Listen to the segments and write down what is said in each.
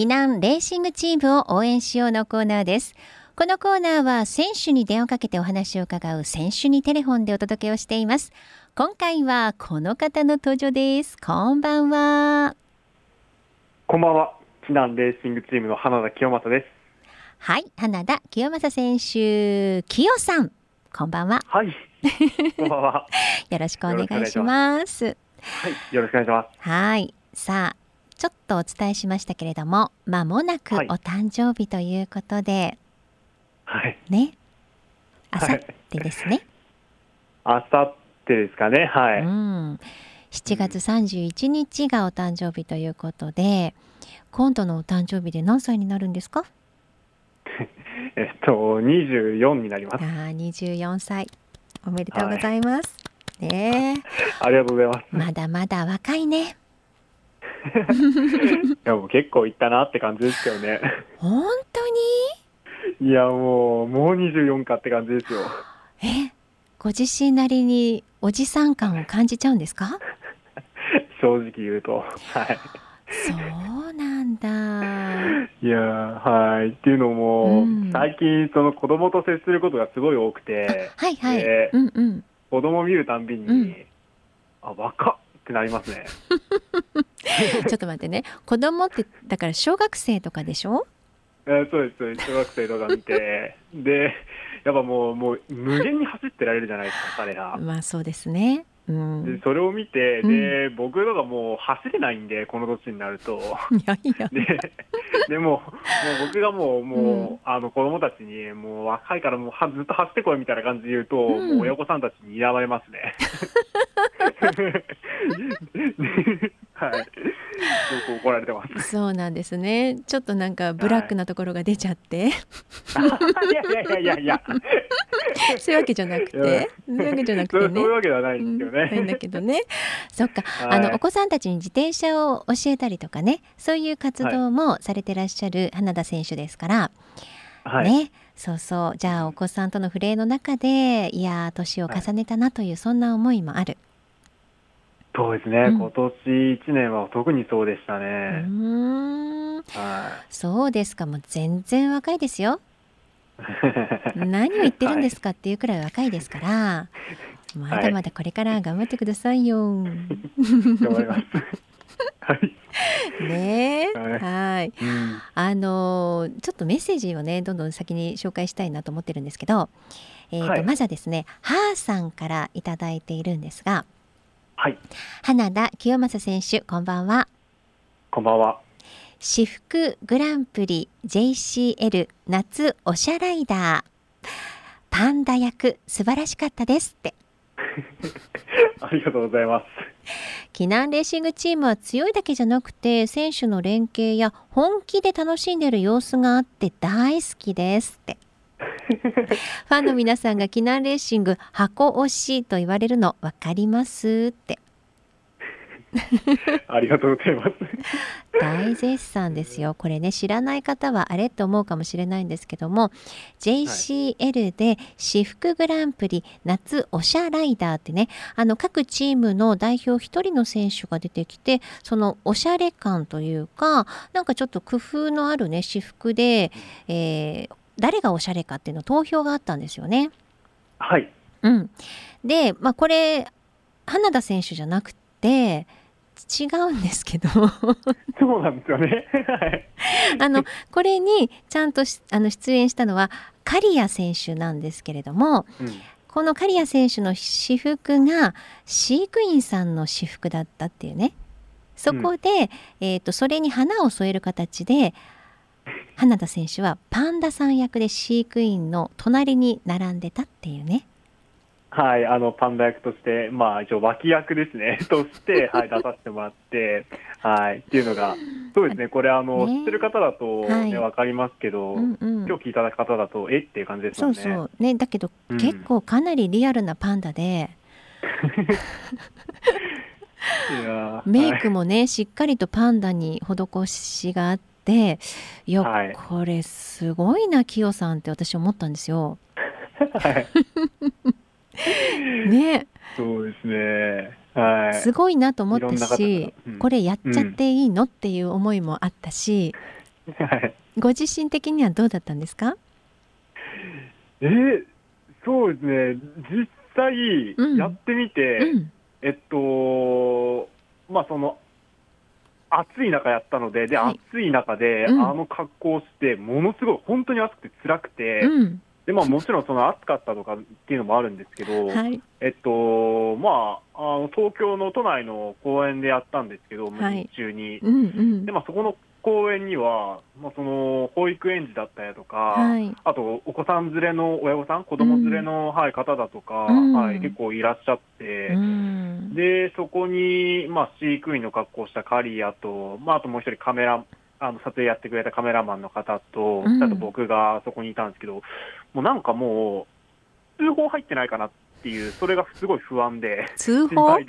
避難レーシングチームを応援しようのコーナーです。このコーナーは選手に電話かけてお話を伺う選手にテレフォンでお届けをしています。今回はこの方の登場です。こんばんは。こんばんは。避難レーシングチームの花田清正です。はい。花田清正選手。清さん。こんばんは。はい。こんばんは。よろしくお願いします。はい。よろしくお願いします。はい。さあちょっとお伝えしましたけれども間もなくお誕生日ということで、はい、ね。あさってですね、あさってですかね。はい、うん、7月31日がお誕生日ということで、今度のお誕生日で何歳になるんですか？えっと24になります。あ24歳。おめでとうございます、はい、ね ありがとうございます。まだまだ若いね いやもう結構いったなって感じですけどね。本当に？いやもうもう24かって感じですよ。えご自身なりにおじさん感を感じちゃうんですか？正直言うとはい。そうなんだ。いやはいっていうのも、うん、最近その子供と接することがすごい多くて、はいはい。うんうん、子供見るたんびに、うん、あ若っってなりますね。ちょっと待ってね。子供ってだから小学生とかでしょ？えそうですそうです。小学生とか見て。でやっぱもうもう無限に走ってられるじゃないですか彼ら。まあそうですね。うん、でそれを見て、で、うん、僕とかもう走れないんでこの年になると。いやいや。ででももう僕がもうもう、うん、あの子供たちにもう若いからもうはずっと走ってこいみたいな感じで言うと、もう親御さんたちに睨まれますね。はい。怒られてます。そうなんですね。ちょっとなんかブラックなところが出ちゃって。い、やいやいやいやそういうわけじゃなくて、そういうわけじゃなくてね。そういうわけではないんですよね。うん、だけどね。そっか、はい、あのお子さんたちに自転車を教えたりとかね、そういう活動もされてらっしゃる花田選手ですから。はい、ね。そうそうじゃあお子さんとの触れの中でいや年を重ねたなという、そんな思いもある。そうですね、うん、今年1年は特にそうでしたね。はい、そうですか、もう全然若いですよ。何を言ってるんですかっていうくらい若いですから、はい、まだまだこれから頑張ってくださいよ。頑張ります。はい。ねはい、うん、あのちょっとメッセージをねどんどん先に紹介したいなと思ってるんですけど、えーと、はい、まずはですねハーさんから頂いているんですが、はい。花田清正選手、こんばんは。こんばんは。私服グランプリ JCL 夏おしゃライダーパンダ役素晴らしかったですって ありがとうございます避難レーシングチームは強いだけじゃなくて選手の連携や本気で楽しんでいる様子があって大好きですって ファンの皆さんが避難レーシング箱推しと言われるの分かります？って。ありがとうございます。大絶賛ですよ。これね知らない方はあれと思うかもしれないんですけども JCL で私服グランプリ夏おしゃライダーってねあの各チームの代表1人の選手が出てきてそのおしゃれ感というかなんかちょっと工夫のあるね私服で、えー、誰がおしゃれかっていうの投票があったんですよね。はい、うん、で、まあ、これ花田選手じゃなくて違うんですけど。そうなんですよね。あのこれにちゃんとあの出演したのは刈谷選手なんですけれども、うん、この刈谷選手の私服が飼育員さんの私服だったっていうね。そこで、うん、えーとそれに花を添える形で花田選手はパンダさん役で飼育員の隣に並んでたっていうね。はい、あのパンダ役として、まあ、一応脇役ですね、として、はい、出させてもらって、はい、っていうのが、そうですね、これ、あの、ね、知ってる方だとね、わ、はい、かりますけど、うんうん、今日聞いた方だと、え？っていう感じですよね。そうそう。ね、だけど、うん、結構かなりリアルなパンダで。メイクもね、はい、しっかりとパンダに施しがあってでいや、はい、これすごいなキヨさんって私思ったんですよ。はい、ね。そうですね。はい、すごいなと思ったし、うん、これやっちゃっていいの、っていう思いもあったし、はい、ご自身的にはどうだったんですか？えー、そうですね、実際やってみて、うんうん、えっと、まあその、暑い中やったので、で、はい、暑い中で、あの格好をして、ものすごい、本当に暑くて辛くて、うん、で、まあもちろんその暑かったとかっていうのもあるんですけど、はい、えっと、まあ、あの東京の都内の公園でやったんですけど、日中に。うんうん、で、まあそこの公園には、まあ、その保育園児だったりとか、はい、あとお子さん連れの親御さん、子供連れの、うん、はい、方だとか、うん、はい、結構いらっしゃって、うん、でそこに、まあ、飼育員の格好をしたカリアと、まあ、あともう一人カメラ、あの撮影やってくれたカメラマンの方と、あと僕がそこにいたんですけど、もうなんかもう、通報入ってないかなっっていう、それがすごい不安で、通報？はい、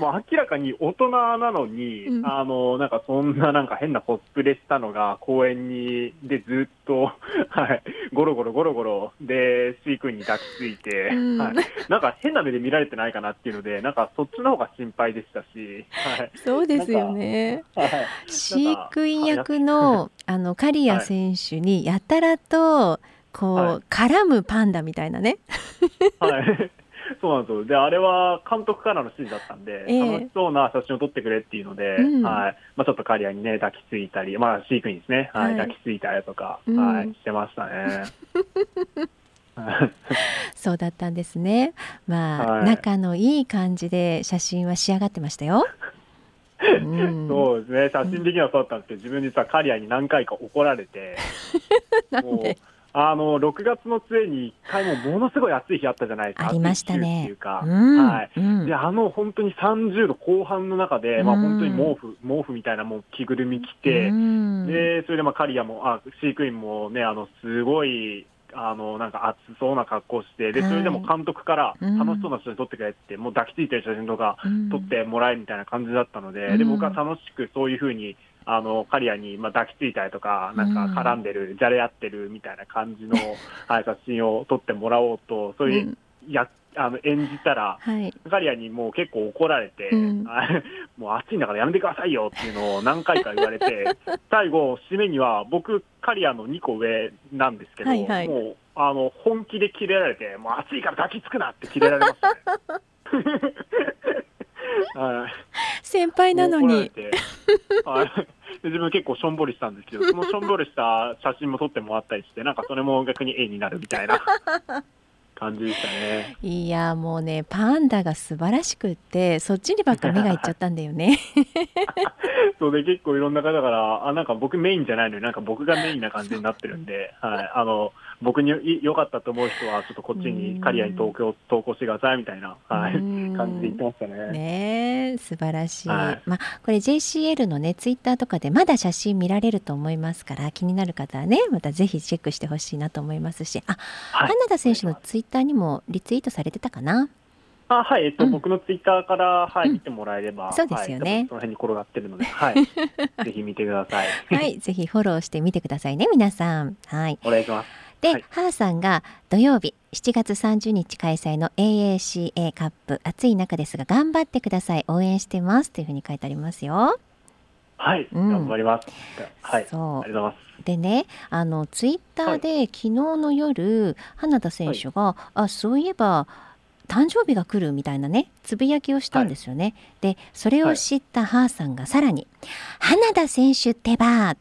もう明らかに大人なのに、うん、あのなんかそんななんか変なコスプレしたのが公園にでずっと、はい、ゴロゴロゴロゴロで飼育員に抱きついて、うん、はい、なんか変な目で見られてないかなっていうので、なんかそっちの方が心配でしたし、はい、そうですよね。はい、飼育員役のあの刈谷選手にやたらと、こう、はい、絡むパンダみたいなね。はい。そうなんですよ。で、あれは監督からの指示だったんで、えー、楽しそうな写真を撮ってくれっていうので、うん、はい。まあちょっとカリアにね、抱きついたり、まあ飼育員ですね、はい、はい、抱きついたりとか、うん、はい、してましたね。そうだったんですね。まあ、はい、仲のいい感じで写真は仕上がってましたよ。うん、そうですね、写真的にはそうだったんですけど、自分実はカリアに何回か怒られて、なんで？あの6月の末に1回もものすごい暑い日あったじゃないですか、ありましたね。っていうか、うん、はい、うん、であの本当に30度後半の中で、まあ、本当に毛布、毛布みたいなもう着ぐるみ着て、でそれでまあ刈谷もあ、飼育員もね、あのすごいあのなんか暑そうな格好して、でそれでも監督から楽しそうな写真撮ってくれって、もう抱きついてる写真とか撮ってもらえみたいな感じだったので、で僕は楽しくそういうふうにあの、カリアに、まあ、抱きついたりとか、なんか絡んでる、じゃれ合ってるみたいな感じの、はい、写真を撮ってもらおうと、そういう、や、あの、演じたら、はい、カリアにもう結構怒られて、うん、もう暑いんだからやめてくださいよっていうのを何回か言われて、最後、締めには、僕、カリアの2個上なんですけど、はいはい、もう、あの、本気でキレられて、もう暑いから抱きつくなってキレられましたね。はい、先輩なのに。はい、自分結構しょんぼりしたんですけど、そのしょんぼりした写真も撮ってもらったりして、なんかそれも逆に絵になるみたいな。感じでしたね。いやもうねパンダが素晴らしくってそっちにばっか目がいっちゃったんだよね。そうで結構いろんな方からあなんか僕メインじゃないのになんか僕がメインな感じになってるんで、はい、あの僕に良かったと思う人はちょっとこっちに刈谷に投稿投稿してくださいみたいな、はい、感じで言ってましたね。ね素晴らしい。はい、まあこれ JCL のねツイッターとかでまだ写真見られると思いますから気になる方はねまたぜひチェックしてほしいなと思いますし、あ、はい、花田選手のツイッターにもリツイートされてたかな？あはい、えっと、うん、僕のツイッターから、はい、見てもらえれば、そうですよね、はい、その辺に転がってるので、はい、ぜひ見てください。はい、ぜひフォローしてみてくださいね、皆さん。はい、お願いします。で、はい、ハーさんが土曜日7月30日開催の AACA カップ暑い中ですが頑張ってください応援してますというふうに書いてありますよ。はい、うん、頑張ります。はい、そう。ありがとうございます。でね、あのツイッターで、はい、昨日の夜花田選手が、はい、あそういえば誕生日が来るみたいなねつぶやきをしたんですよね。はい、でそれを知ったハーさんがさらに「花田選手ってば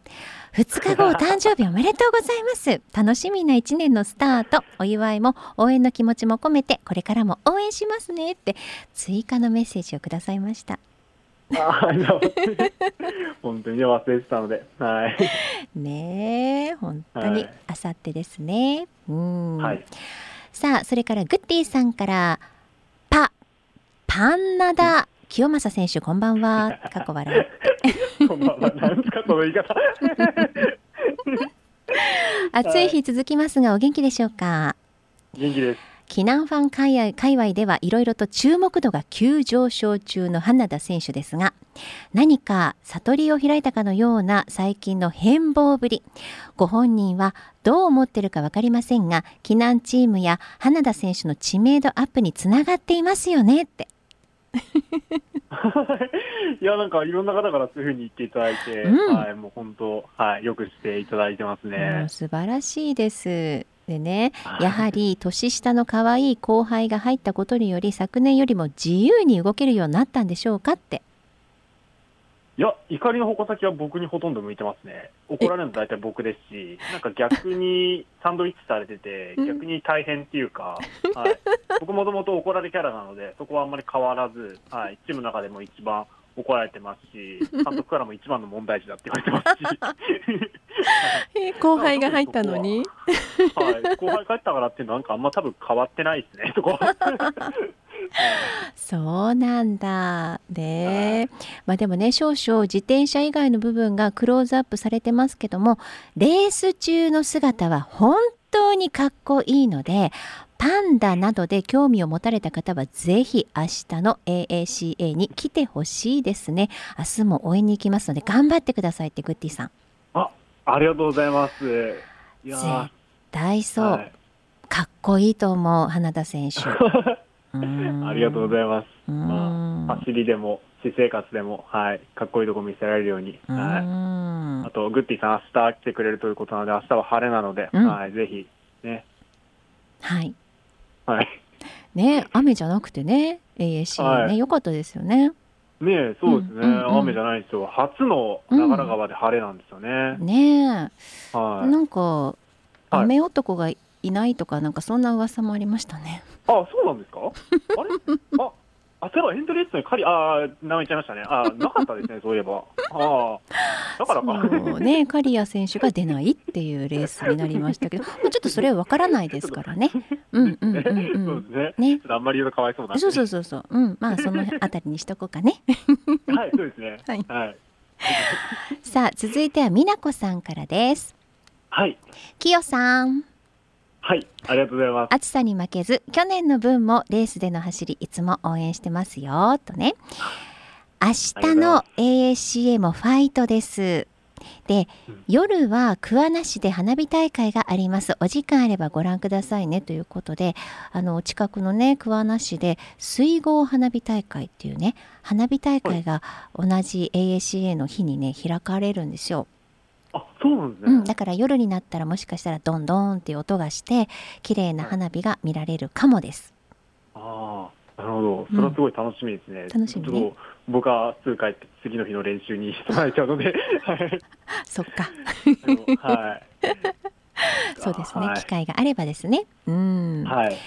2日後お誕生日おめでとうございます楽しみな1年のスタートお祝いも応援の気持ちも込めてこれからも応援しますねって追加のメッセージをくださいましたあ 本当に忘れてたので、はい。ねえ、本当にあさってですね。うん。はい。さあそれからグッディさんからパパンナダ清正選手こんばんは。過去笑こんばんは。なんですかその言い方。暑い日続きますがお元気でしょうか？元気です。避難ファン界隈界隈ではいろいろと注目度が急上昇中の花田選手ですが何か悟りを開いたかのような最近の変貌ぶり。ご本人はどう思ってるか分かりませんが避難チームや花田選手の知名度アップにつながっていますよねって いや、なんかいろんな方からそういうふうに言っていただいて、うん、はい、もう本当、はい、よくしていただいてますね。素晴らしいです。でね、やはり年下の可愛い後輩が入ったことにより、昨年よりも自由に動けるようになったんでしょうかって。いや、怒りの矛先は僕にほとんど向いてますね。怒られるの大体僕ですし、なんか逆にサンドイッチされてて、逆に大変っていうか、はい、僕もともと怒られキャラなので、そこはあんまり変わらず、はい、チームの中でも一番怒られてますし、監督からも一番の問題児だって言われてますし。後輩が入ったのに？はい、後輩帰ったからってなんかあんま多分変わってないですね、そこは。そうなんだ。で、まあでもね、少々自転車以外の部分がクローズアップされてますけども、レース中の姿は本当にかっこいいので、パンダなどで興味を持たれた方はぜひ明日の AACA に来てほしいですね。明日も応援に行きますので頑張ってくださいってグッティさん。あ、ありがとうございます。いや絶対そう、はい、かっこいいと思う花田選手。ありがとうございます。まあ、走りでも、私生活でも、はい、かっこいいとこ見せられるように、はい。あと、グッティさん、明日来てくれるということなので、明日は晴れなので、うん、はい、ぜひ、ね。はい。はい。ね、雨じゃなくてね、AAC ね、はい、よかったですよね。ねそうですね、うんうんうん、雨じゃないですよ。初の長良川で晴れなんですよね。うん、ねはい。なんか、雨男がいないとか、なんかそんな噂もありましたね。あ、そうなんですか？あれ、あ、あ、そういえばエントリーリストにカリ、ああ、名前言っちゃいましたね。あなかったですね、そういえば。ああ、だからか。そうね、カリア選手が出ないっていうレースになりましたけど、ちょっとそれはわからないですからね。うんうんうんうん。そうですね。ね、あんまり言うとかわいそうなそうそうそうそう。うん、まあそのあたりにしとこうかね。はい、そうですね。はい。はい、さあ、続いては美奈子さんからです。はい。きよさん。はい、ありがとうございます。暑さに負けず、去年の分もレースでの走りいつも応援してますよとね。明日の AACA もファイトです。で、うん、夜は桑名市で花火大会があります。お時間あればご覧くださいねということで、あの近くのね桑名市で水郷花火大会っていうね花火大会が同じ AACA の日にね開かれるんですよ。あそうなんですね、うん、だから夜になったらもしかしたらドンドンっていう音がして綺麗な花火が見られるかもです。ああなるほど。それはすごい楽しみですね。うん、楽しみ、ね、僕は数回って次の日の練習に備えちゃうので。そっか。はい。そうですね、はい、機会があればですね。うん。はい。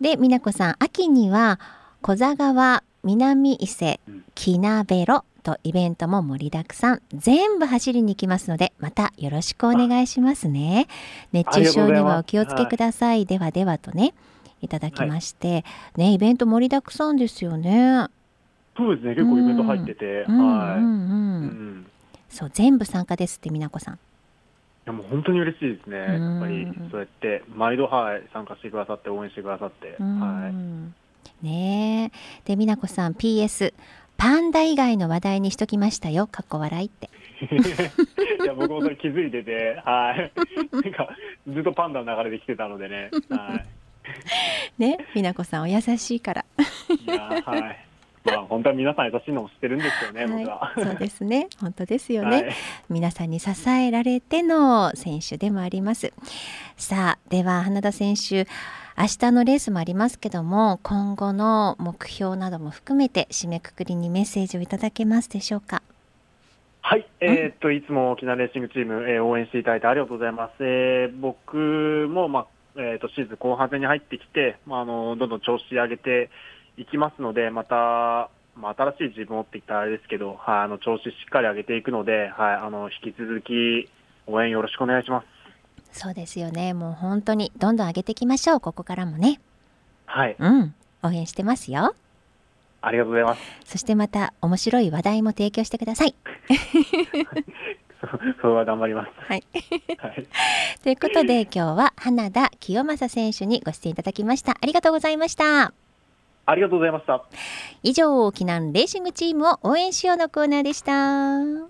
で美奈子さん秋には小座川南伊勢きなべろとイベントも盛りだくさん。全部走りに行きますのでまたよろしくお願いしますね。熱中症にはお気をつけください、はい、ではではとねいただきまして、はい、ねイベント盛りだくさんですよね。そうですね結構イベント入ってて、うん、はい、うんうん。うん、そう全部参加ですって美奈子さん。いやもう本当に嬉しいですね、やっぱりそうやって毎度、はい、参加してくださって、応援してくださって。はい、ねで、美奈子さん、PS、パンダ以外の話題にしときましたよ、かっこ笑いって。いや僕もそれ気づいてて、はい、なんかずっとパンダの流れで来てたのでね。はい、ね、美奈子さんお優しいから。いやはい。まあ本当は皆さん優しいのも知ってるんですよね、はい、僕は。そうですね、本当ですよね、はい、皆さんに支えられての選手でもあります。さあ、では花田選手。明日のレースもありますけども今後の目標なども含めて締めくくりにメッセージをいただけますでしょうか？はい、えー、っといつも沖縄レーシングチーム、えー、応援していただいてありがとうございます、えー、僕も、まあえー、とシーズン後半戦に入ってきて、まあ、あのどんどん調子上げていきますのでまたまあ、新しい自分をっていったらあれですけど、はい、あの調子しっかり上げていくので、はい、あの引き続き応援よろしくお願いします。そうですよね。もう本当にどんどん上げていきましょう。ここからもね。はい。うん。応援してますよ。ありがとうございます。そしてまた面白い話題も提供してください。それは頑張ります。はい。はい、ということで今日は花田清正選手にご出演いただきました。ありがとうございました。ありがとうございました。以上、沖縄レーシングチームを応援しようのコーナーでした。